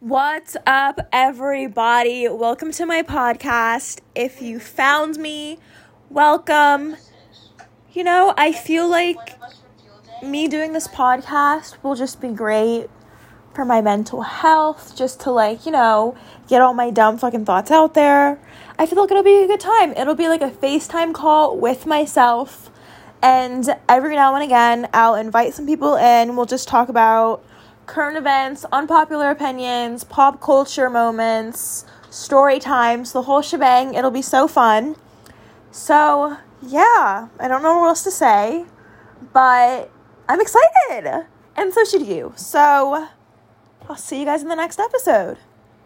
What's up, everybody? Welcome to my podcast. If you found me, welcome. You know, I feel like me doing this podcast will just be great for my mental health, just to, like, you know, get all my dumb fucking thoughts out there. I feel like it'll be a good time. It'll be like a FaceTime call with myself. And every now and again, I'll invite some people in. We'll just talk about current events, unpopular opinions, pop culture moments, story times, the whole shebang. It'll be so fun. So, yeah, I don't know what else to say, but I'm excited. And so should you. So, I'll see you guys in the next episode.